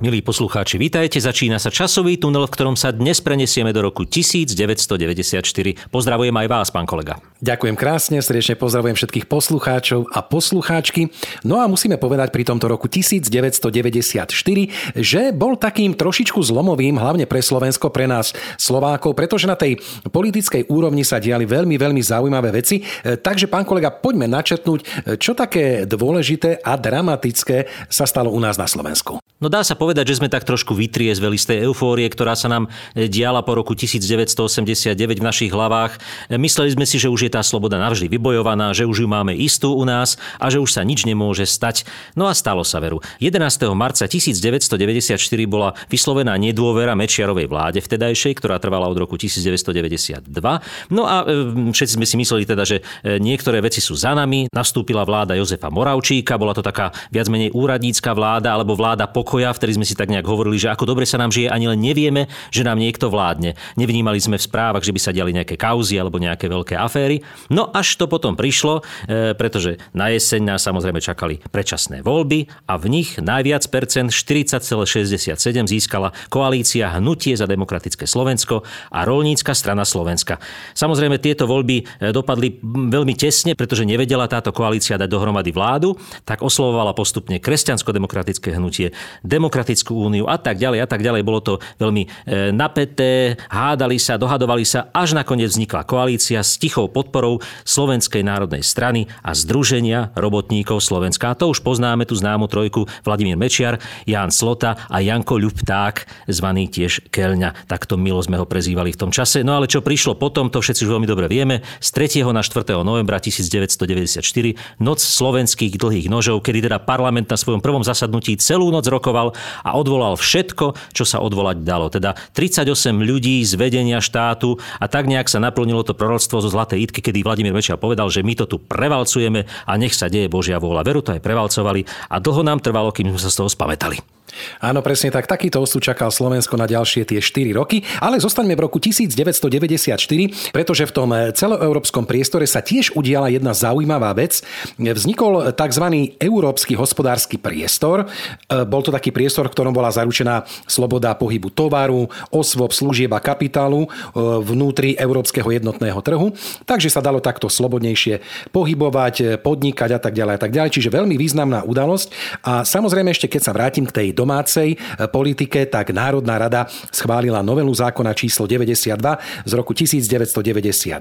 Milí poslucháči, vítajte. Začína sa časový tunel, v ktorom sa dnes prenesieme do roku 1994. Pozdravujem aj vás, pán kolega. Ďakujem krásne, srdečne pozdravujem všetkých poslucháčov a poslucháčky. No a musíme povedať pri tomto roku 1994, že bol takým trošičku zlomovým, hlavne pre Slovensko, pre nás Slovákov, pretože na tej politickej úrovni sa diali veľmi, veľmi zaujímavé veci. E, takže, pán kolega, poďme načetnúť, e, čo také dôležité a dramatické sa stalo u nás na Slovensku. No dá sa povedať, že sme tak trošku vytriezveli z tej eufórie, ktorá sa nám e, diala po roku 1989 v našich hlavách. E, mysleli sme si, že už je tá sloboda navždy vybojovaná, že už ju máme istú u nás a že už sa nič nemôže stať. No a stalo sa veru. 11. marca 1994 bola vyslovená nedôvera Mečiarovej vláde vtedajšej, ktorá trvala od roku 1992. No a e, všetci sme si mysleli teda, že niektoré veci sú za nami. Nastúpila vláda Jozefa Moravčíka, bola to taká viac menej úradnícka vláda alebo vláda pok- pokoja, vtedy sme si tak nejak hovorili, že ako dobre sa nám žije, ani len nevieme, že nám niekto vládne. Nevnímali sme v správach, že by sa diali nejaké kauzy alebo nejaké veľké aféry. No až to potom prišlo, e, pretože na jeseň nás samozrejme čakali predčasné voľby a v nich najviac percent 40,67 získala koalícia Hnutie za demokratické Slovensko a Rolnícka strana Slovenska. Samozrejme tieto voľby e, dopadli veľmi tesne, pretože nevedela táto koalícia dať dohromady vládu, tak oslovovala postupne kresťansko-demokratické hnutie, demokratickú úniu a tak ďalej a tak ďalej. Bolo to veľmi e, napeté, hádali sa, dohadovali sa, až nakoniec vznikla koalícia s tichou podporou Slovenskej národnej strany a Združenia robotníkov Slovenska. A to už poznáme tú známu trojku Vladimír Mečiar, Ján Slota a Janko Ľupták, zvaný tiež Kelňa. Takto milo sme ho prezývali v tom čase. No ale čo prišlo potom, to všetci už veľmi dobre vieme. Z 3. na 4. novembra 1994 noc slovenských dlhých nožov, kedy teda parlament na svojom prvom zasadnutí celú noc rokov zablokoval a odvolal všetko, čo sa odvolať dalo. Teda 38 ľudí z vedenia štátu a tak nejak sa naplnilo to proroctvo zo Zlatej Itky, kedy Vladimír Mečiar povedal, že my to tu prevalcujeme a nech sa deje Božia vôľa. Veru to aj prevalcovali a dlho nám trvalo, kým sme sa z toho spamätali. Áno, presne tak. Takýto osud čakal Slovensko na ďalšie tie 4 roky, ale zostaňme v roku 1994, pretože v tom celoeurópskom priestore sa tiež udiala jedna zaujímavá vec. Vznikol tzv. európsky hospodársky priestor. E, bol to taký priestor, v ktorom bola zaručená sloboda pohybu tovaru, osôb, služieb a kapitálu e, vnútri európskeho jednotného trhu. Takže sa dalo takto slobodnejšie pohybovať, podnikať a tak ďalej a tak ďalej. Čiže veľmi významná udalosť. A samozrejme ešte keď sa vrátim k tej domácej eh, politike, tak Národná rada schválila novelu zákona číslo 92 z roku 1991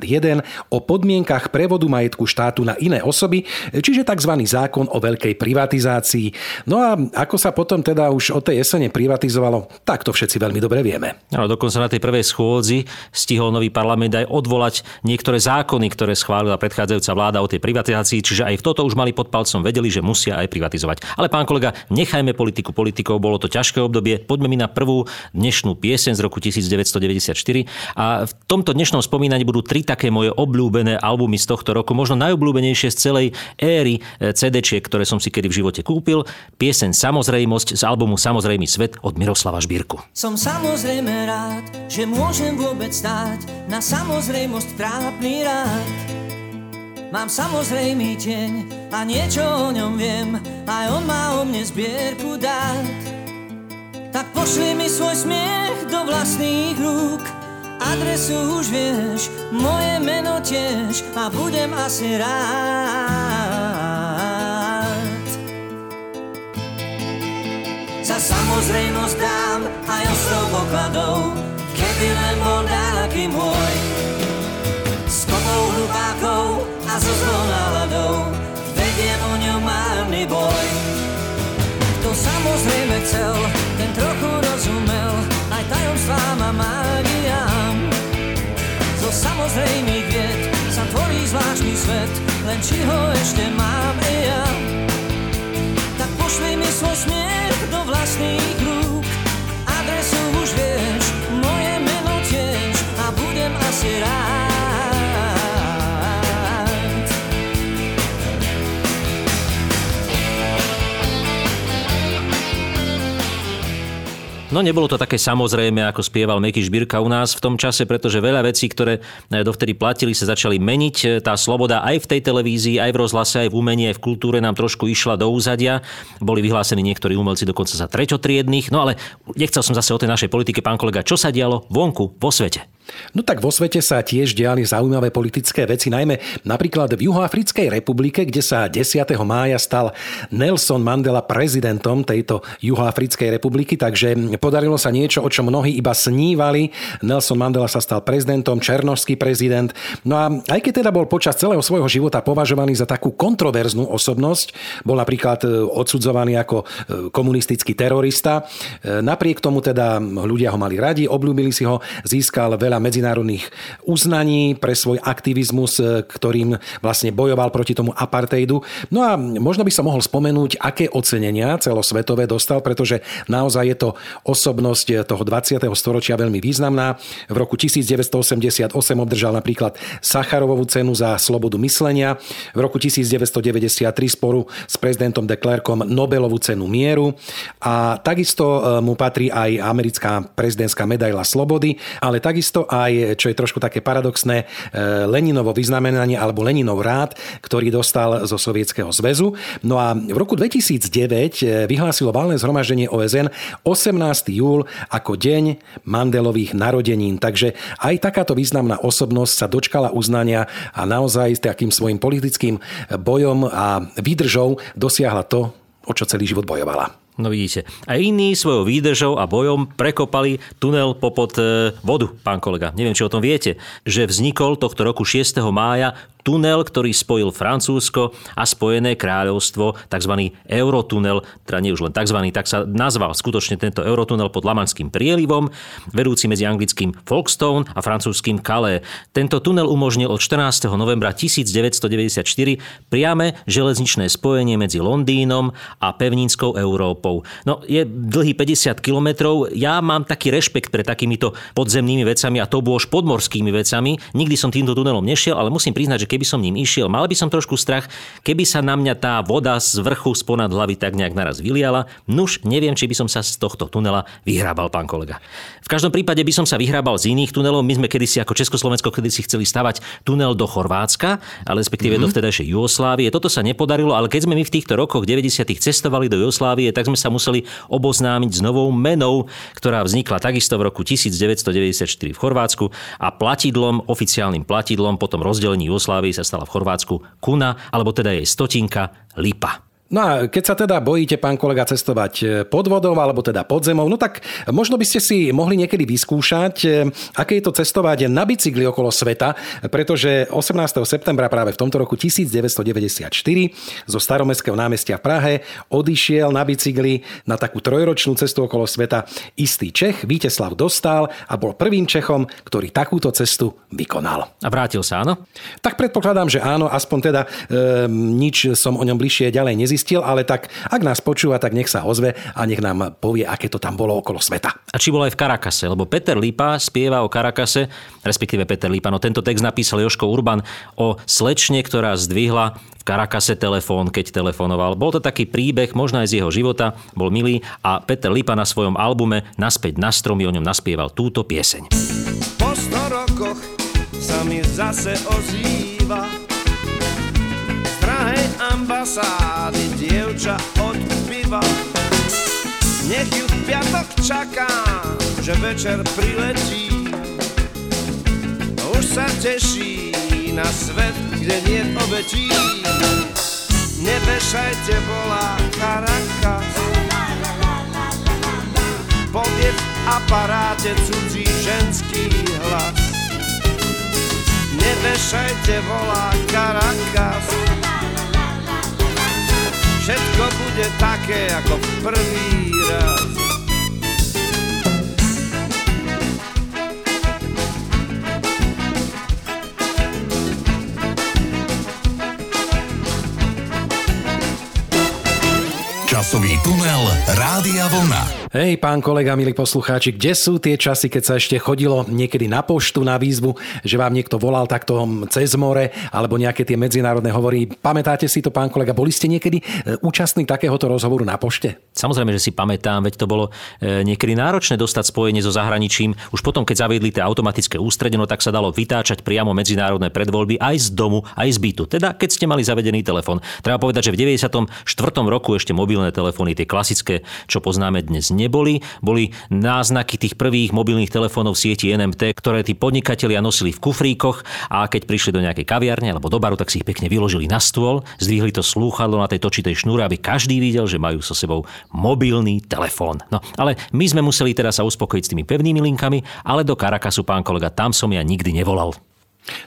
o podmienkach prevodu majetku štátu na iné osoby, čiže tzv. zákon o veľkej privatizácii. No a ako sa potom teda už o tej jesene privatizovalo, tak to všetci veľmi dobre vieme. No, dokonca na tej prvej schôdzi stihol nový parlament aj odvolať niektoré zákony, ktoré schválila predchádzajúca vláda o tej privatizácii, čiže aj v toto už mali pod palcom vedeli, že musia aj privatizovať. Ale pán kolega, nechajme politiku politiku politikov, bolo to ťažké obdobie. Poďme mi na prvú dnešnú pieseň z roku 1994. A v tomto dnešnom spomínaní budú tri také moje obľúbené albumy z tohto roku, možno najobľúbenejšie z celej éry e, cd ktoré som si kedy v živote kúpil. Pieseň Samozrejmosť z albumu Samozrejmý svet od Miroslava Žbírku. Som samozrejme rád, že môžem vôbec stáť na samozrejmosť trápny rád. Mám samozrejmý deň a niečo o ňom viem, aj on má o mne zbierku dát. Tak pošli mi svoj smiech do vlastných rúk, adresu už vieš, moje meno tiež a budem asi rád. Za samozrejmosť dám aj ostrov pokladov, keby len bol nejaký môj. Zlou náladou vediem o ňom márny boj. Kto samozrejme chcel, ten trochu rozumel aj tajomstvám a mágiám. Zo samozrejmých vied sa tvorí zvláštny svet, len či ho ešte mám i ja. Tak pošli mi svoj smiech do vlastných rúk, adresu už vieš, No nebolo to také samozrejme, ako spieval Meky Žbírka u nás v tom čase, pretože veľa vecí, ktoré eh, dovtedy platili, sa začali meniť. Tá sloboda aj v tej televízii, aj v rozhlase, aj v umení, aj v kultúre nám trošku išla do úzadia. Boli vyhlásení niektorí umelci dokonca za treťotriedných. No ale nechcel som zase o tej našej politike, pán kolega, čo sa dialo vonku, vo svete. No tak vo svete sa tiež diali zaujímavé politické veci, najmä napríklad v Juhoafrickej republike, kde sa 10. mája stal Nelson Mandela prezidentom tejto Juhoafrickej republiky, takže podarilo sa niečo, o čom mnohí iba snívali. Nelson Mandela sa stal prezidentom, černožský prezident. No a aj keď teda bol počas celého svojho života považovaný za takú kontroverznú osobnosť, bol napríklad e, odsudzovaný ako e, komunistický terorista, e, napriek tomu teda ľudia ho mali radi, obľúbili si ho, získal veľa medzinárodných uznaní pre svoj aktivizmus, e, ktorým vlastne bojoval proti tomu apartheidu. No a možno by som mohol spomenúť, aké ocenenia celosvetové dostal, pretože naozaj je to osobnosť toho 20. storočia veľmi významná. V roku 1988 obdržal napríklad Sacharovovú cenu za slobodu myslenia. V roku 1993 sporu s prezidentom de Klerkom Nobelovú cenu mieru. A takisto e, mu patrí aj americká prezidentská medaila slobody, ale takisto aj, čo je trošku také paradoxné, e, Leninovo vyznamenanie alebo Leninov rád, ktorý dostal zo Sovietskeho zväzu. No a v roku 2009 e, vyhlásilo valné zhromaždenie OSN 18. júl ako deň Mandelových narodenín. Takže aj takáto významná osobnosť sa dočkala uznania a naozaj s takým svojim politickým bojom a výdržou dosiahla to, o čo celý život bojovala. No vidíte. A iní svojou výdržou a bojom prekopali tunel popod e, vodu, pán kolega. Neviem, či o tom viete, že vznikol tohto roku 6. mája tunel, ktorý spojil Francúzsko a Spojené kráľovstvo, tzv. Eurotunel, teda nie už len tzv., tak sa nazval skutočne tento Eurotunel pod Lamanským prielivom, vedúci medzi anglickým Folkestone a francúzským Calais. Tento tunel umožnil od 14. novembra 1994 priame železničné spojenie medzi Londýnom a pevnínskou Európou. No, je dlhý 50 kilometrov. Ja mám taký rešpekt pre takýmito podzemnými vecami a to bôž podmorskými vecami. Nikdy som týmto tunelom nešiel, ale musím priznať, že keby som ním išiel, mal by som trošku strach, keby sa na mňa tá voda z vrchu sponad hlavy tak nejak naraz vyliala. Nuž, neviem, či by som sa z tohto tunela vyhrábal, pán kolega. V každom prípade by som sa vyhrábal z iných tunelov. My sme kedysi ako Československo kedysi chceli stavať tunel do Chorvátska, ale respektíve mm-hmm. do vtedajšej Jugoslávie. Toto sa nepodarilo, ale keď sme my v týchto rokoch 90. cestovali do Jugoslávie, tak sme sa museli oboznámiť s novou menou, ktorá vznikla takisto v roku 1994 v Chorvátsku a platidlom, oficiálnym platidlom potom rozdelení Jugoslávie Jugoslávii sa stala v Chorvátsku kuna, alebo teda jej stotinka lipa. No a keď sa teda bojíte, pán kolega, cestovať e, pod vodou alebo teda pod zemou, no tak možno by ste si mohli niekedy vyskúšať, e, aké je to cestovať na bicykli okolo sveta, pretože 18. septembra práve v tomto roku 1994 zo staromestského námestia v Prahe odišiel na bicykli na takú trojročnú cestu okolo sveta istý Čech, Víteslav Dostal a bol prvým Čechom, ktorý takúto cestu vykonal. A vrátil sa, áno? Tak predpokladám, že áno, aspoň teda e, nič som o ňom bližšie ďalej nezistil nezistil, ale tak ak nás počúva, tak nech sa ozve a nech nám povie, aké to tam bolo okolo sveta. A či bol aj v Karakase, lebo Peter Lipa spieva o Karakase, respektíve Peter Lipa, no tento text napísal Joško Urban o slečne, ktorá zdvihla v Karakase telefón, keď telefonoval. Bol to taký príbeh, možno aj z jeho života, bol milý a Peter Lipa na svojom albume Naspäť na stromy o ňom naspieval túto pieseň. Po 100 rokoch sa mi zase ozýva ambasády dievča od piva. Nech ju v piatok čaká, že večer priletí. Už sa teší na svet, kde nie obetí. Nevešajte volá Caracas. Povie v aparáte cudzí ženský hlas. Nevešajte volá Caracas všetko bude také ako prvý raz. Časový tunel Rádia Vlna. Hej, pán kolega, milí poslucháči, kde sú tie časy, keď sa ešte chodilo niekedy na poštu na výzvu, že vám niekto volal takto cez more, alebo nejaké tie medzinárodné hovory. Pamätáte si to, pán kolega? Boli ste niekedy e, účastní takéhoto rozhovoru na pošte? Samozrejme, že si pamätám, veď to bolo e, niekedy náročné dostať spojenie so zahraničím. Už potom, keď zaviedli tie automatické ústredie, no tak sa dalo vytáčať priamo medzinárodné predvoľby aj z domu, aj z bytu. Teda, keď ste mali zavedený telefón. Treba povedať, že v 94. roku ešte mobilné telefóny, tie klasické, čo poznáme dnes, neboli. Boli náznaky tých prvých mobilných telefónov v sieti NMT, ktoré tí podnikatelia nosili v kufríkoch a keď prišli do nejakej kaviarne alebo do baru, tak si ich pekne vyložili na stôl, zdvihli to slúchadlo na tej točitej šnúre, aby každý videl, že majú so sebou mobilný telefón. No, ale my sme museli teda sa uspokojiť s tými pevnými linkami, ale do Karakasu, pán kolega, tam som ja nikdy nevolal.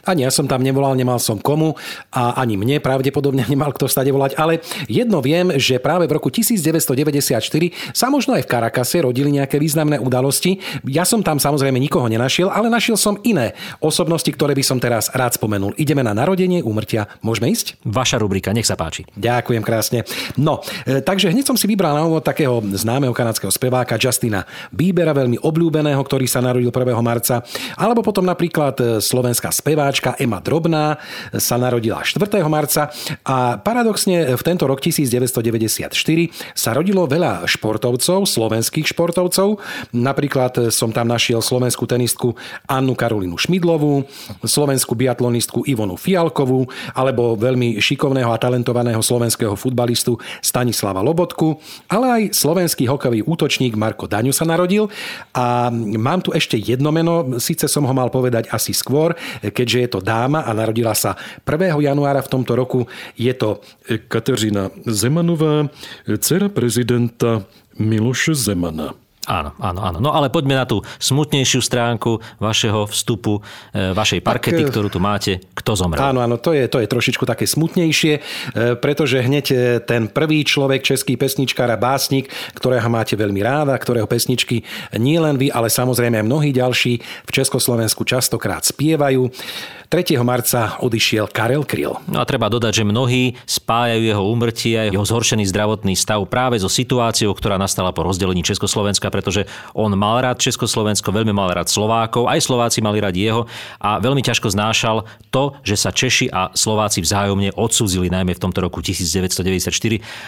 Ani ja som tam nevolal, nemal som komu a ani mne pravdepodobne nemal kto stade volať, ale jedno viem, že práve v roku 1994 sa možno aj v Karakase rodili nejaké významné udalosti. Ja som tam samozrejme nikoho nenašiel, ale našiel som iné osobnosti, ktoré by som teraz rád spomenul. Ideme na narodenie, úmrtia. Môžeme ísť? Vaša rubrika, nech sa páči. Ďakujem krásne. No, e, takže hneď som si vybral na úvod takého známeho kanadského speváka Justina Biebera, veľmi obľúbeného, ktorý sa narodil 1. marca, alebo potom napríklad e, slovenská speváčka Ema Drobná sa narodila 4. marca a paradoxne v tento rok 1994 sa rodilo veľa športovcov, slovenských športovcov. Napríklad som tam našiel slovenskú tenistku Annu Karolinu Šmidlovú, slovenskú biatlonistku Ivonu Fialkovú alebo veľmi šikovného a talentovaného slovenského futbalistu Stanislava Lobotku, ale aj slovenský hokejový útočník Marko Daňu sa narodil a mám tu ešte jedno meno, síce som ho mal povedať asi skôr, keďže je to dáma a narodila sa 1. januára v tomto roku. Je to Kateřina Zemanová, dcera prezidenta Miloše Zemana. Áno, áno, áno. No ale poďme na tú smutnejšiu stránku vašeho vstupu, e, vašej parkety, tak, ktorú tu máte. Kto zomrel? Áno, áno, to je, to je trošičku také smutnejšie, e, pretože hneď e, ten prvý človek, český pesničkár a básnik, ktorého máte veľmi ráda, ktorého pesničky nie len vy, ale samozrejme aj mnohí ďalší v Československu častokrát spievajú. 3. marca odišiel Karel Kryl. No a treba dodať, že mnohí spájajú jeho úmrtie a jeho zhoršený zdravotný stav práve so situáciou, ktorá nastala po rozdelení Československa, pretože on mal rád Československo, veľmi mal rád Slovákov, aj Slováci mali rád jeho a veľmi ťažko znášal to, že sa Češi a Slováci vzájomne odsúzili najmä v tomto roku 1994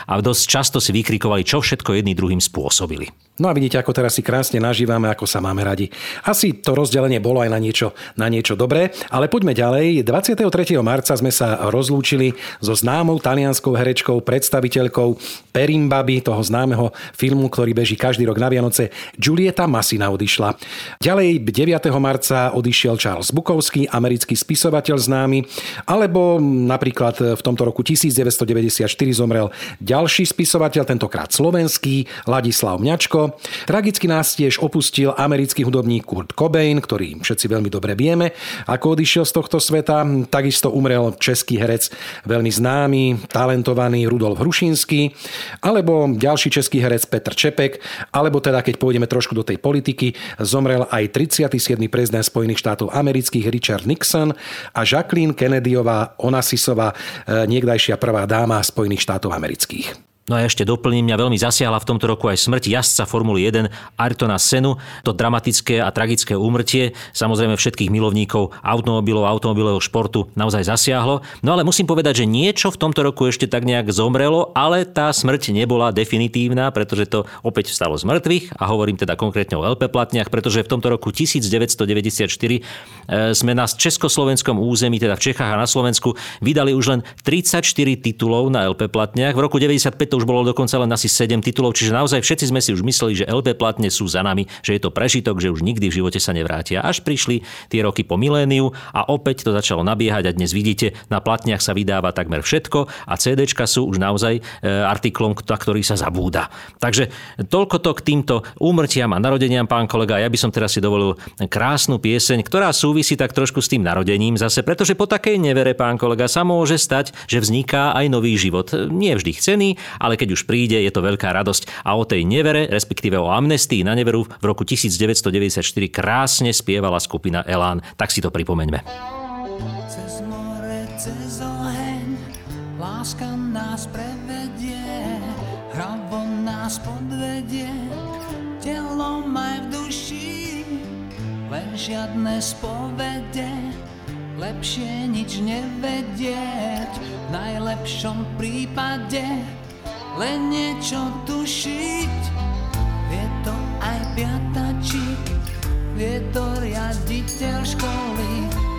a dosť často si vykrikovali, čo všetko jedný druhým spôsobili. No a vidíte, ako teraz si krásne nažívame, ako sa máme radi. Asi to rozdelenie bolo aj na niečo, na niečo dobré, ale poďme ďalej. 23. marca sme sa rozlúčili so známou talianskou herečkou, predstaviteľkou Perimbaby, toho známeho filmu, ktorý beží každý rok na Vianoce. Giulietta Massina odišla. Ďalej 9. marca odišiel Charles Bukovský, americký spisovateľ známy, alebo napríklad v tomto roku 1994 zomrel ďalší spisovateľ, tentokrát slovenský, Ladislav Mňačko, Tragicky nás tiež opustil americký hudobník Kurt Cobain, ktorý všetci veľmi dobre vieme, ako odišiel z tohto sveta. Takisto umrel český herec, veľmi známy, talentovaný Rudolf Hrušinský, alebo ďalší český herec Petr Čepek, alebo teda keď pôjdeme trošku do tej politiky, zomrel aj 37. prezident Spojených štátov amerických Richard Nixon a Jacqueline Kennedyová Onassisová, eh, niekdajšia prvá dáma Spojených štátov amerických. No a ešte doplním, mňa veľmi zasiahla v tomto roku aj smrť jazdca Formuly 1 Ayrtona Senu. To dramatické a tragické úmrtie samozrejme všetkých milovníkov automobilov, automobilového športu naozaj zasiahlo. No ale musím povedať, že niečo v tomto roku ešte tak nejak zomrelo, ale tá smrť nebola definitívna, pretože to opäť vstalo z mŕtvych a hovorím teda konkrétne o LP platniach, pretože v tomto roku 1994 e, sme na československom území, teda v Čechách a na Slovensku, vydali už len 34 titulov na LP platniach. V roku 95 to už bolo dokonca len asi 7 titulov, čiže naozaj všetci sme si už mysleli, že LP platne sú za nami, že je to prežitok, že už nikdy v živote sa nevrátia. Až prišli tie roky po miléniu a opäť to začalo nabiehať a dnes vidíte, na platniach sa vydáva takmer všetko a CDčka sú už naozaj e, artiklom, ktorý sa zabúda. Takže toľko to k týmto úmrtiam a narodeniam, pán kolega. Ja by som teraz si dovolil krásnu pieseň, ktorá súvisí tak trošku s tým narodením zase, pretože po takej nevere, pán kolega, sa môže stať, že vzniká aj nový život. Nie vždy chcený, ale keď už príde, je to veľká radosť. A o tej nevere, respektíve o amnestii na neveru v roku 1994 krásne spievala skupina Elán. Tak si to pripomeňme. Cez more, cez oheň, láska nás prevedie, hravo nás podvedie, telom aj v duši, len žiadne spovede, lepšie nič nevedieť, v najlepšom prípade len niečo tušiť. Vie to aj piatačík, vie to riaditeľ školy,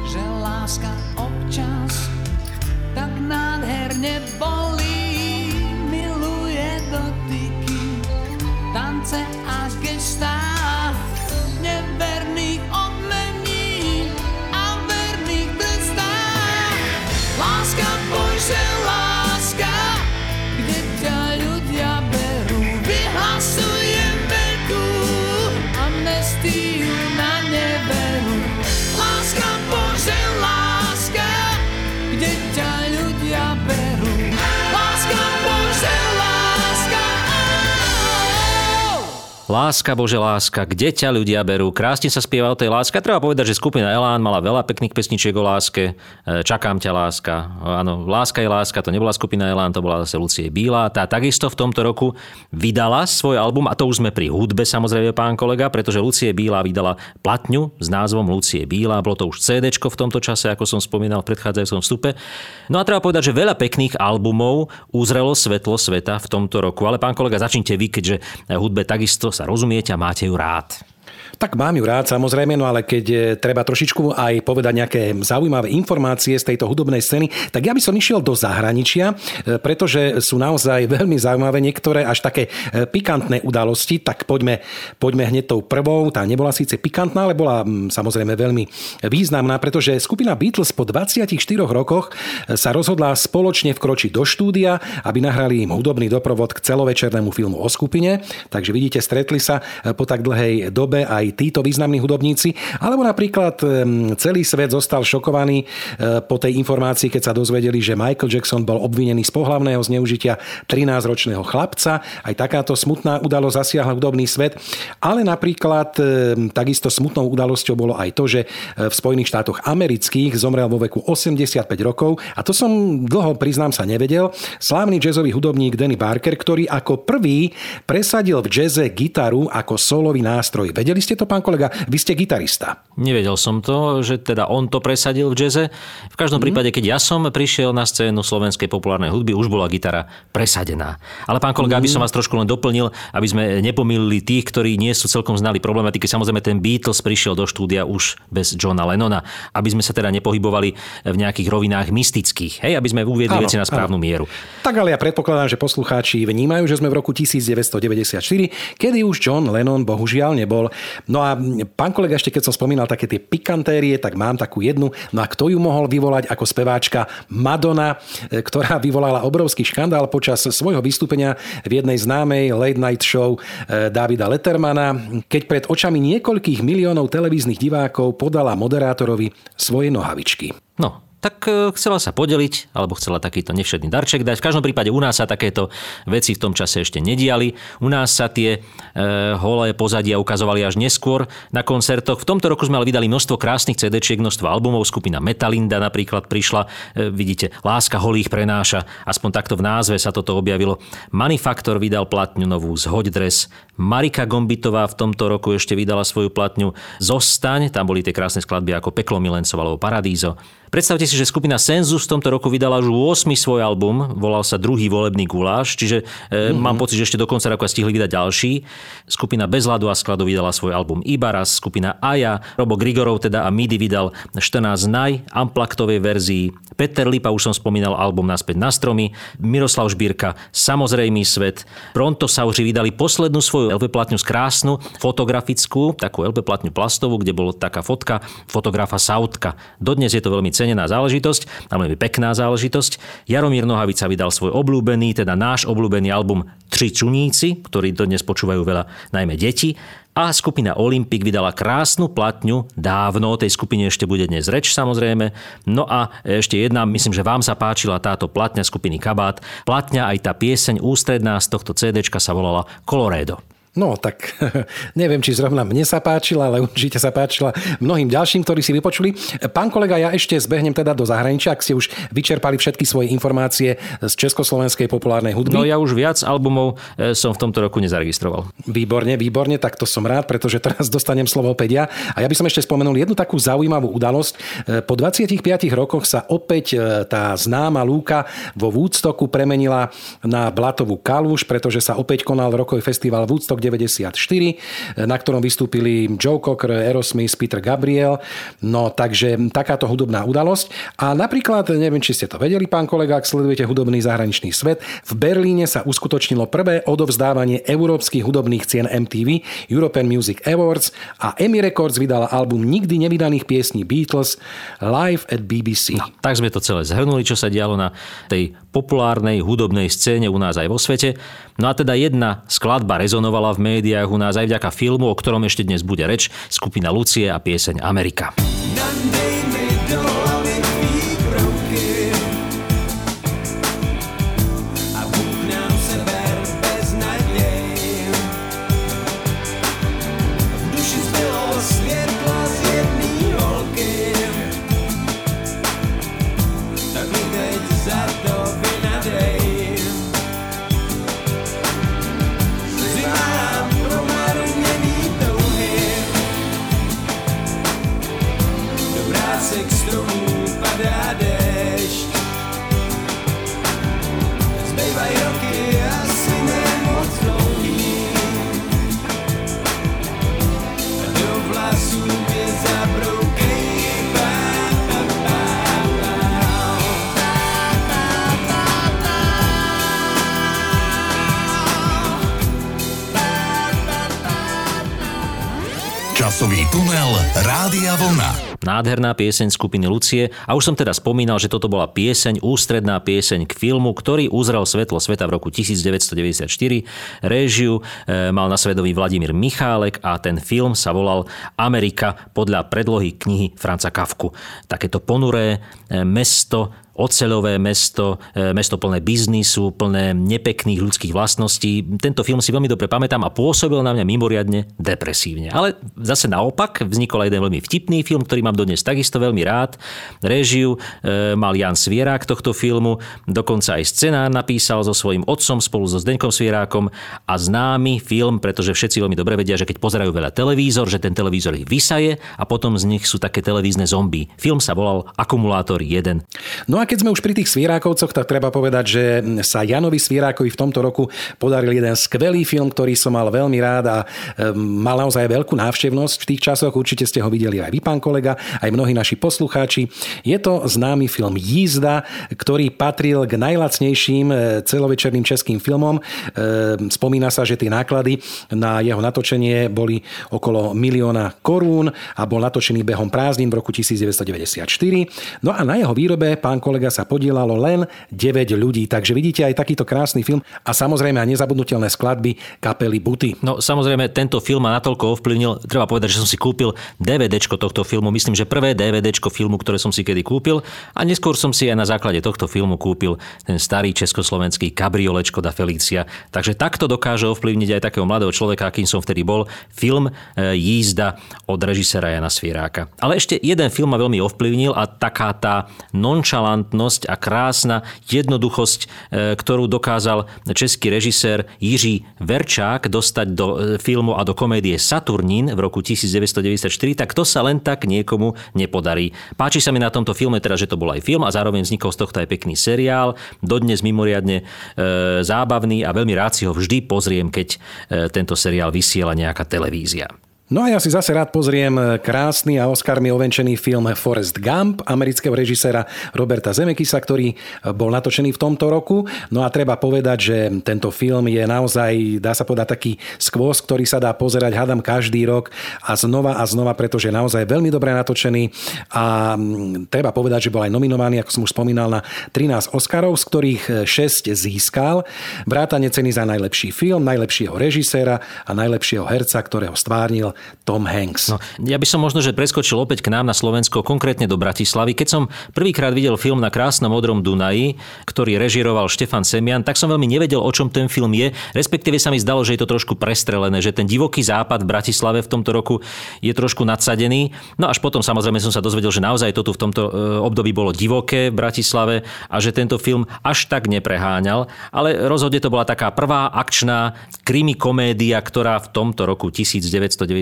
že láska občas tak nádherne bolí, miluje dotyky, tance a gestá, Láska, Bože, láska, kde ťa ľudia berú? Krásne sa spieva o tej láske. Treba povedať, že skupina Elán mala veľa pekných pesničiek o láske. E, Čakám ťa, láska. Áno, Láska je láska, to nebola skupina Elán, to bola zase Lucie Bílá. Tá takisto v tomto roku vydala svoj album, a to už sme pri hudbe samozrejme, pán kolega, pretože Lucie Bílá vydala platňu s názvom Lucie Bílá. Bolo to už CD v tomto čase, ako som spomínal v predchádzajúcom vstupe. No a treba povedať, že veľa pekných albumov uzrelo svetlo sveta v tomto roku. Ale pán kolega, začnite vy, keďže hudbe takisto sa rozumiete a máte ju rád. Tak mám ju rád samozrejme, no ale keď e, treba trošičku aj povedať nejaké zaujímavé informácie z tejto hudobnej scény, tak ja by som išiel do zahraničia, e, pretože sú naozaj veľmi zaujímavé niektoré až také e, pikantné udalosti, tak poďme, poďme hneď tou prvou. Tá nebola síce pikantná, ale bola mm, samozrejme veľmi významná, pretože skupina Beatles po 24 rokoch sa rozhodla spoločne vkročiť do štúdia, aby nahrali im hudobný doprovod k celovečernému filmu o skupine. Takže vidíte, stretli sa po tak dlhej dobe aj aj títo významní hudobníci, alebo napríklad celý svet zostal šokovaný e, po tej informácii, keď sa dozvedeli, že Michael Jackson bol obvinený z pohlavného zneužitia 13-ročného chlapca. Aj takáto smutná udalosť zasiahla hudobný svet. Ale napríklad takisto smutnou udalosťou bolo aj to, že e, v Spojených štátoch amerických zomrel vo veku 85 rokov a to som dlho, priznám sa, nevedel. Slávny jazzový hudobník Danny Barker, ktorý ako prvý presadil v jazze gitaru ako solový nástroj. Vedeli ste to, pán kolega? Vy ste gitarista. Nevedel som to, že teda on to presadil v jaze. V každom Mhm. prípade, keď ja som prišiel na scénu slovenskej populárnej hudby, už bola gitara presadená. Ale pán kolega, aby som Mhm. vás trošku len doplnil, aby sme nepomýlili tých, ktorí nie sú celkom znali problematiky. Samozrejme, ten Beatles prišiel do štúdia už bez Johna Lennona, aby sme sa teda nepohybovali v nejakých rovinách mystických, hej, aby sme uviedli Áno, veci na správnu mieru. Tak ale ja predpokladám, že poslucháči vnímajú, že sme v roku 1994, kedy už John Lennon bohužiaľ nebol. No a pán kolega, ešte keď som spomínal také tie pikantérie, tak mám takú jednu. No a kto ju mohol vyvolať ako speváčka Madonna, e, ktorá vyvolala obrovský škandál počas svojho vystúpenia v jednej známej late night show e, Davida Lettermana, keď pred očami niekoľkých miliónov televíznych divákov podala moderátorovi svoje nohavičky. No, tak e, chcela sa podeliť, alebo chcela takýto nevšedný darček dať. V každom prípade u nás sa takéto veci v tom čase ešte nediali. U nás sa tie e, holé pozadia ukazovali až neskôr na koncertoch. V tomto roku sme ale vydali množstvo krásnych CD-čiek, množstvo albumov. Skupina Metalinda napríklad prišla. E, vidíte, Láska holých prenáša. Aspoň takto v názve sa toto objavilo. Manifaktor vydal platňu novú Zhoď dres. Marika Gombitová v tomto roku ešte vydala svoju platňu Zostaň. Tam boli tie krásne skladby ako Peklo milencov alebo Paradízo. Predstavte si, že skupina Senzus v tomto roku vydala už 8 svoj album, volal sa Druhý volebný guláš, čiže e, mm-hmm. mám pocit, že ešte do konca roka stihli vydať ďalší. Skupina Bez hladu a skladu vydala svoj album Ibaras, skupina Aja, Robo Grigorov teda a Midi vydal 14 naj, Amplaktovej verzii, Peter Lipa, už som spomínal album Naspäť na stromy, Miroslav Žbírka, Samozrejmý svet, Pronto Sauři vydali poslednú svoju LP platňu krásnu, fotografickú, takú LP platňu plastovú, kde bola taká fotka fotografa Sautka. Dodnes je to veľmi cenená záležitosť, a veľmi pekná záležitosť. Jaromír Nohavica vydal svoj obľúbený, teda náš obľúbený album Tri čuníci, ktorý dodnes počúvajú veľa najmä deti. A skupina Olympik vydala krásnu platňu dávno, o tej skupine ešte bude dnes reč samozrejme. No a ešte jedna, myslím, že vám sa páčila táto platňa skupiny Kabát. Platňa aj tá pieseň ústredná z tohto CDčka sa volala Coloredo. No tak neviem, či zrovna mne sa páčila, ale určite sa páčila mnohým ďalším, ktorí si vypočuli. Pán kolega, ja ešte zbehnem teda do zahraničia, ak ste už vyčerpali všetky svoje informácie z československej populárnej hudby. No ja už viac albumov e, som v tomto roku nezaregistroval. Výborne, výborne, tak to som rád, pretože teraz dostanem slovo opäť ja. A ja by som ešte spomenul jednu takú zaujímavú udalosť. E, Po 25 rokoch sa opäť e, tá známa lúka vo Woodstocku premenila na blatovú kaluž, pretože sa opäť konal rokový festival Woodstock 94, na ktorom vystúpili Joe Cocker, Aerosmith, Peter Gabriel. No takže takáto hudobná udalosť. A napríklad, neviem, či ste to vedeli, pán kolega, ak sledujete hudobný zahraničný svet, v Berlíne sa uskutočnilo prvé odovzdávanie európskych hudobných cien MTV, European Music Awards a EMI Records vydala album nikdy nevydaných piesní Beatles live at BBC. No, tak sme to celé zhrnuli, čo sa dialo na tej populárnej hudobnej scéne u nás aj vo svete. No a teda jedna skladba rezonovala médiách u nás aj vďaka filmu, o ktorom ešte dnes bude reč, skupina Lucie a pieseň Amerika. Nadej Rádia Vlna. Nádherná pieseň skupiny Lucie a už som teda spomínal, že toto bola pieseň, ústredná pieseň k filmu, ktorý uzrel svetlo sveta v roku 1994. Réžiu e, mal na svedomí Vladimír Michálek a ten film sa volal Amerika podľa predlohy knihy Franca Kafku. Takéto ponuré e, mesto oceľové mesto, e, mesto plné biznisu, plné nepekných ľudských vlastností. Tento film si veľmi dobre pamätám a pôsobil na mňa mimoriadne depresívne. Ale zase naopak vznikol aj jeden veľmi vtipný film, ktorý mám dodnes takisto veľmi rád. Réžiu e, mal Jan Svierák tohto filmu, dokonca aj scenár napísal so svojím otcom spolu so Zdeňkom Svierákom a známy film, pretože všetci veľmi dobre vedia, že keď pozerajú veľa televízor, že ten televízor ich vysaje a potom z nich sú také televízne zombie. Film sa volal Akumulátor 1. No a keď sme už pri tých Svierákovcoch, tak treba povedať, že sa Janovi Svierákovi v tomto roku podaril jeden skvelý film, ktorý som mal veľmi rád a e, mal naozaj veľkú návštevnosť v tých časoch. Určite ste ho videli aj vy, pán kolega, aj mnohí naši poslucháči. Je to známy film Jízda, ktorý patril k najlacnejším e, celovečerným českým filmom. E, Spomína sa, že tie náklady na jeho natočenie boli okolo milióna korún a bol natočený behom prázdnin v roku 1994. No a na jeho výrobe pán kolega sa podielalo len 9 ľudí, takže vidíte aj takýto krásny film a samozrejme aj nezabudnutelné skladby kapely Buty. No samozrejme, tento film ma natoľko ovplyvnil, treba povedať, že som si kúpil DVDčko tohto filmu, myslím, že prvé DVDčko filmu, ktoré som si kedy kúpil a neskôr som si aj na základe tohto filmu kúpil ten starý československý kabriolečko da Felícia. Takže takto dokáže ovplyvniť aj takého mladého človeka, akým som vtedy bol, film e, Jízda od režisera Jana Svieráka. Ale ešte jeden film ma veľmi ovplyvnil a taká tá nonchalantnosť a krásna jednoduchosť, e, ktorú dokázal český režisér Jiří Verčák dostať do e, filmu a do komédie Saturnín v roku 1994, tak to sa len tak niekomu nepodarí. Páči sa mi na tomto filme teda, že to bol aj film a zároveň vznikol z tohto aj pekný seriál, dodnes mimoriadne e, zábavný a veľmi rád si ho vždy pozriem, keď tento seriál vysiela nejaká televízia. No a ja si zase rád pozriem krásny a Oscarmi ovenčený film Forrest Gump amerického režiséra Roberta Zemekisa, ktorý bol natočený v tomto roku. No a treba povedať, že tento film je naozaj, dá sa povedať, taký skôs, ktorý sa dá pozerať, hádam, každý rok a znova a znova, pretože je naozaj veľmi dobre natočený a mm, treba povedať, že bol aj nominovaný, ako som už spomínal, na 13 Oscarov, z ktorých 6 získal. Vrátane ceny za najlepší film, najlepšieho režiséra a najlepšieho herca, ktorého stvárnil Tom Hanks. No, ja by som možno, že preskočil opäť k nám na Slovensko, konkrétne do Bratislavy. Keď som prvýkrát videl film na krásnom modrom Dunaji, ktorý režiroval Štefan Semian, tak som veľmi nevedel, o čom ten film je. Respektíve sa mi zdalo, že je to trošku prestrelené, že ten divoký západ v Bratislave v tomto roku je trošku nadsadený. No až potom samozrejme som sa dozvedel, že naozaj to tu v tomto e, období bolo divoké v Bratislave a že tento film až tak nepreháňal, ale rozhodne to bola taká prvá akčná krimi komédia, ktorá v tomto roku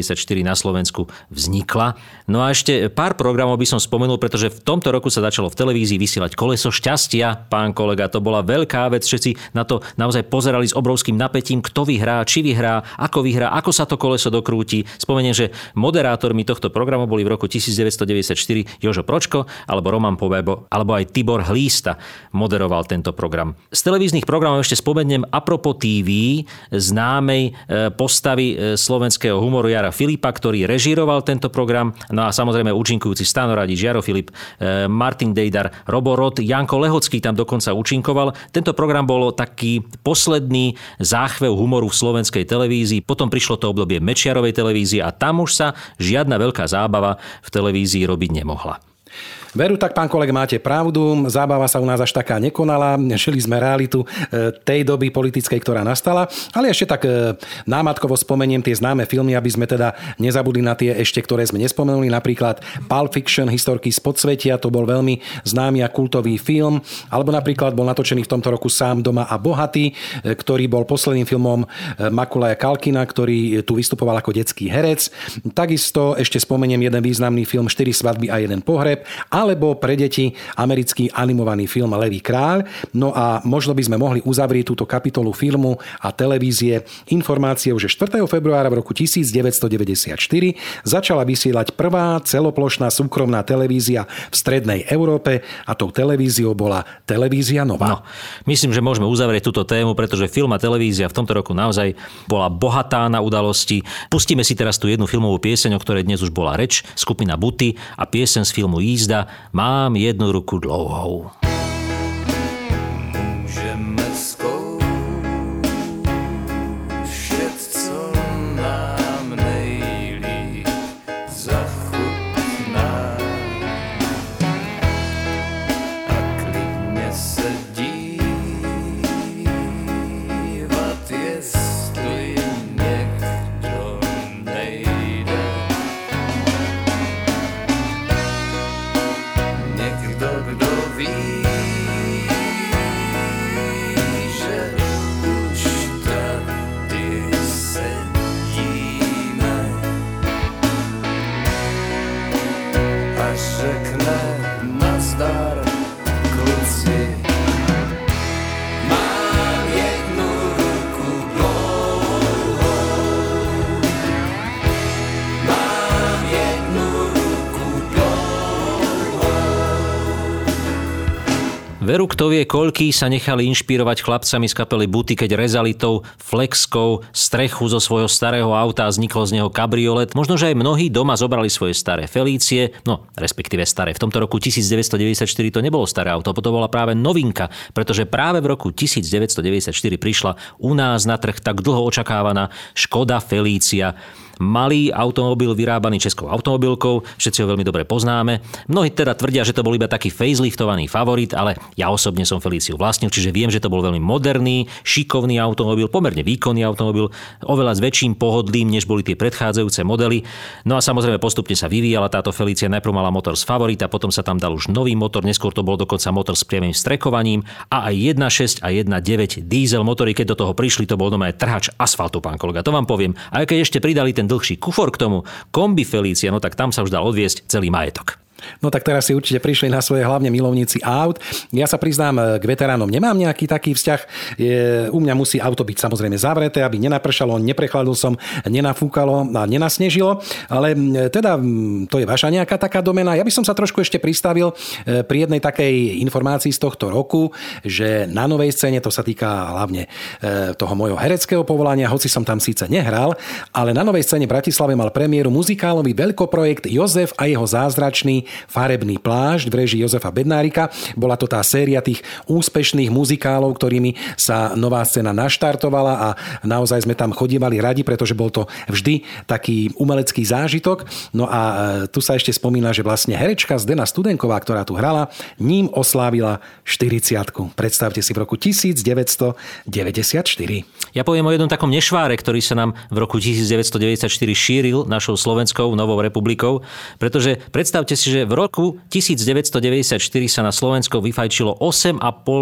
1994 na Slovensku vznikla. No a ešte pár programov by som spomenul, pretože v tomto roku sa začalo v televízii vysielať Koleso šťastia. Pán kolega, to bola veľká vec, všetci na to naozaj pozerali s obrovským napätím, kto vyhrá, či vyhrá, ako vyhrá, ako sa to koleso dokrúti. Spomeniem, že moderátormi tohto programu boli v roku 1994 Jožo Pročko alebo Roman Povebo, alebo aj Tibor Hlísta moderoval tento program. Z televíznych programov ešte spomeniem Apropo TV známej e, postavy e, slovenského humoru Jara Filipa, ktorý režíroval tento program. No a samozrejme účinkujúci Stano Radič, Jaro Filip, e, Martin Dejdar, Robo Rod, Janko Lehocký tam dokonca účinkoval. Tento program bol taký posledný záchvev humoru v slovenskej televízii. Potom prišlo to obdobie Mečiarovej televízie a tam už sa žiadna veľká zábava v televízii robiť nemohla. Veru, tak pán kolega, máte pravdu. Zábava sa u nás až taká nekonala. Žili sme realitu e, tej doby politickej, ktorá nastala. Ale ešte tak e, námatkovo spomeniem tie známe filmy, aby sme teda nezabudli na tie ešte, ktoré sme nespomenuli. Napríklad Pulp Fiction, historky z podsvetia, to bol veľmi známy a kultový film. Alebo napríklad bol natočený v tomto roku Sám doma a bohatý, e, ktorý bol posledným filmom Makulaja Kalkina, ktorý tu vystupoval ako detský herec. Takisto ešte spomeniem jeden významný film 4 svadby a jeden pohreb. A alebo pre deti americký animovaný film Levý kráľ. No a možno by sme mohli uzavrieť túto kapitolu filmu a televízie informáciou, že 4. februára v roku 1994 začala vysielať prvá celoplošná súkromná televízia v strednej Európe a tou televíziou bola Televízia Nova. No, myslím, že môžeme uzavrieť túto tému, pretože film a televízia v tomto roku naozaj bola bohatá na udalosti. Pustíme si teraz tú jednu filmovú pieseň, o ktorej dnes už bola reč, skupina Buty a pieseň z filmu Jízda Mám jednu ruku dlouhou. Veru, kto vie, koľký sa nechali inšpirovať chlapcami z kapely Buty, keď rezali tou flexkou strechu zo svojho starého auta a vzniklo z neho kabriolet. Možno, že aj mnohí doma zobrali svoje staré Felície, no respektíve staré. V tomto roku 1994 to nebolo staré auto, to bola práve novinka, pretože práve v roku 1994 prišla u nás na trh tak dlho očakávaná Škoda Felícia malý automobil vyrábaný českou automobilkou, všetci ho veľmi dobre poznáme. Mnohí teda tvrdia, že to bol iba taký faceliftovaný favorit, ale ja osobne som Felíciu vlastnil, čiže viem, že to bol veľmi moderný, šikovný automobil, pomerne výkonný automobil, oveľa s väčším pohodlím, než boli tie predchádzajúce modely. No a samozrejme postupne sa vyvíjala táto Felícia, najprv mala motor z favorita, potom sa tam dal už nový motor, neskôr to bol dokonca motor s priamým strekovaním a aj 1.6 a 1.9 diesel motory, keď do toho prišli, to bol doma aj trhač asfaltu, pán kolega, to vám poviem. A keď ešte pridali ten dlhší kufor k tomu, kombi Felícia, no tak tam sa už dal odviesť celý majetok. No tak teraz si určite prišli na svoje hlavne milovníci aut. Ja sa priznám, k veteránom nemám nejaký taký vzťah. Je, u mňa musí auto byť samozrejme zavreté, aby nenapršalo, neprechladil som, nenafúkalo a nenasnežilo. Ale teda to je vaša nejaká taká domena. Ja by som sa trošku ešte pristavil e, pri jednej takej informácii z tohto roku, že na novej scéne, to sa týka hlavne e, toho mojho hereckého povolania, hoci som tam síce nehral, ale na novej scéne v Bratislave mal premiéru muzikálový veľkoprojekt Jozef a jeho zázračný Farebný plášť v režii Jozefa Bednárika. Bola to tá séria tých úspešných muzikálov, ktorými sa nová scéna naštartovala a naozaj sme tam chodívali radi, pretože bol to vždy taký umelecký zážitok. No a e, tu sa ešte spomína, že vlastne herečka Zdena Studenková, ktorá tu hrala, ním oslávila 40 Predstavte si v roku 1994. Ja poviem o jednom takom nešváre, ktorý sa nám v roku 1994 šíril našou Slovenskou novou republikou, pretože predstavte si, že v roku 1994 sa na Slovensku vyfajčilo 8,5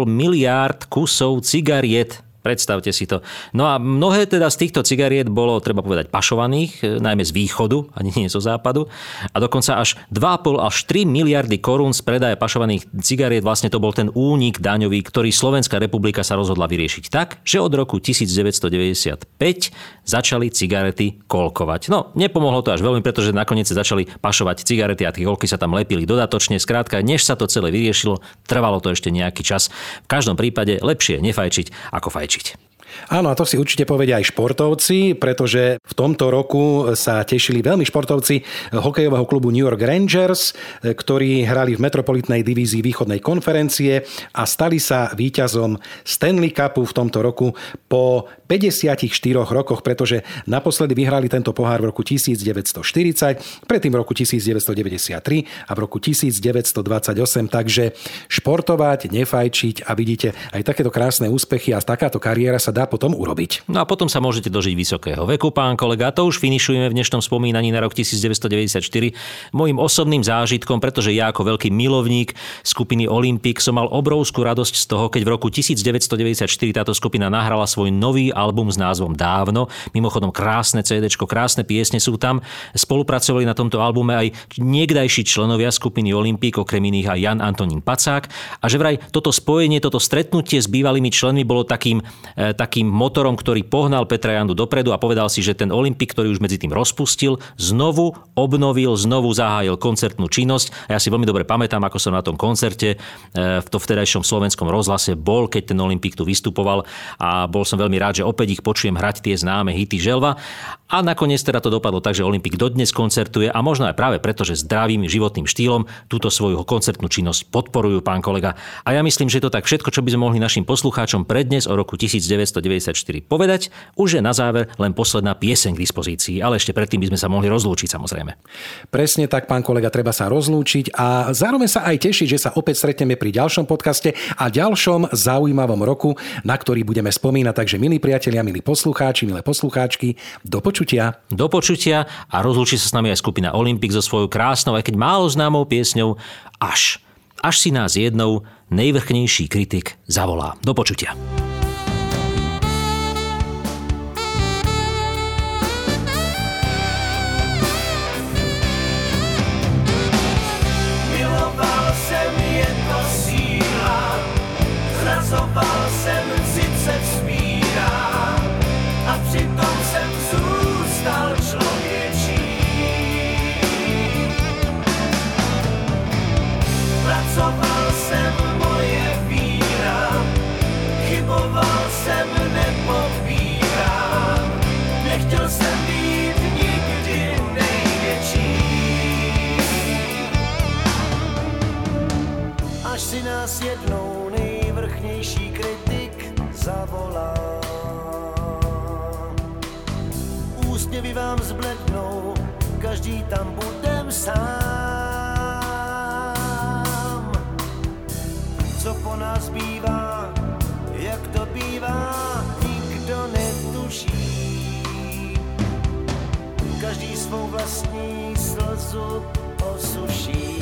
miliárd kusov cigariet. Predstavte si to. No a mnohé teda z týchto cigariet bolo, treba povedať, pašovaných, e, najmä z východu, ani nie zo západu. A dokonca až 2,5 až 3 miliardy korún z predaja pašovaných cigariet, vlastne to bol ten únik daňový, ktorý Slovenská republika sa rozhodla vyriešiť tak, že od roku 1995 začali cigarety kolkovať. No, nepomohlo to až veľmi, pretože nakoniec začali pašovať cigarety a tie kolky sa tam lepili dodatočne. Skrátka, než sa to celé vyriešilo, trvalo to ešte nejaký čas. V každom prípade lepšie nefajčiť ako fajčiť fajčiť. Áno, a to si určite povedia aj športovci, pretože v tomto roku sa tešili veľmi športovci hokejového klubu New York Rangers, ktorí hrali v metropolitnej divízii východnej konferencie a stali sa víťazom Stanley Cupu v tomto roku po 54 rokoch, pretože naposledy vyhrali tento pohár v roku 1940, predtým v roku 1993 a v roku 1928, takže športovať, nefajčiť a vidíte aj takéto krásne úspechy a takáto kariéra sa dá dá potom urobiť. No a potom sa môžete dožiť vysokého veku, pán kolega. To už finišujeme v dnešnom spomínaní na rok 1994 mojim osobným zážitkom, pretože ja ako veľký milovník skupiny Olympic som mal obrovskú radosť z toho, keď v roku 1994 táto skupina nahrala svoj nový album s názvom Dávno. Mimochodom krásne CD, krásne piesne sú tam. Spolupracovali na tomto albume aj niekdajší členovia skupiny Olympic, okrem iných aj Jan Antonín Pacák. A že vraj toto spojenie, toto stretnutie s bývalými členmi bolo takým, e, tak takým motorom, ktorý pohnal Petra Jandu dopredu a povedal si, že ten Olympik, ktorý už medzi tým rozpustil, znovu obnovil, znovu zahájil koncertnú činnosť. A ja si veľmi dobre pamätám, ako som na tom koncerte e, v to vtedajšom slovenskom rozhlase bol, keď ten Olympik tu vystupoval a bol som veľmi rád, že opäť ich počujem hrať tie známe hity Želva. A nakoniec teda to dopadlo tak, že Olympik dodnes koncertuje a možno aj práve preto, že zdravým životným štýlom túto svoju koncertnú činnosť podporujú, pán kolega. A ja myslím, že to tak všetko, čo by sme mohli našim poslucháčom prednes o roku 1900 1994 povedať. Už je na záver len posledná pieseň k dispozícii, ale ešte predtým by sme sa mohli rozlúčiť samozrejme. Presne tak, pán kolega, treba sa rozlúčiť a zároveň sa aj tešiť, že sa opäť stretneme pri ďalšom podcaste a ďalšom zaujímavom roku, na ktorý budeme spomínať. Takže milí priatelia, milí poslucháči, milé poslucháčky, do počutia. Do počutia a rozlúči sa s nami aj skupina Olympic so svojou krásnou, aj keď málo známou piesňou Až. Až si nás jednou najvrchnejší kritik zavolá. Do počutia. Tam budem sám. Co po nás bývá, jak to bývá, nikdo netuší. Každý svou vlastní slzu osuší.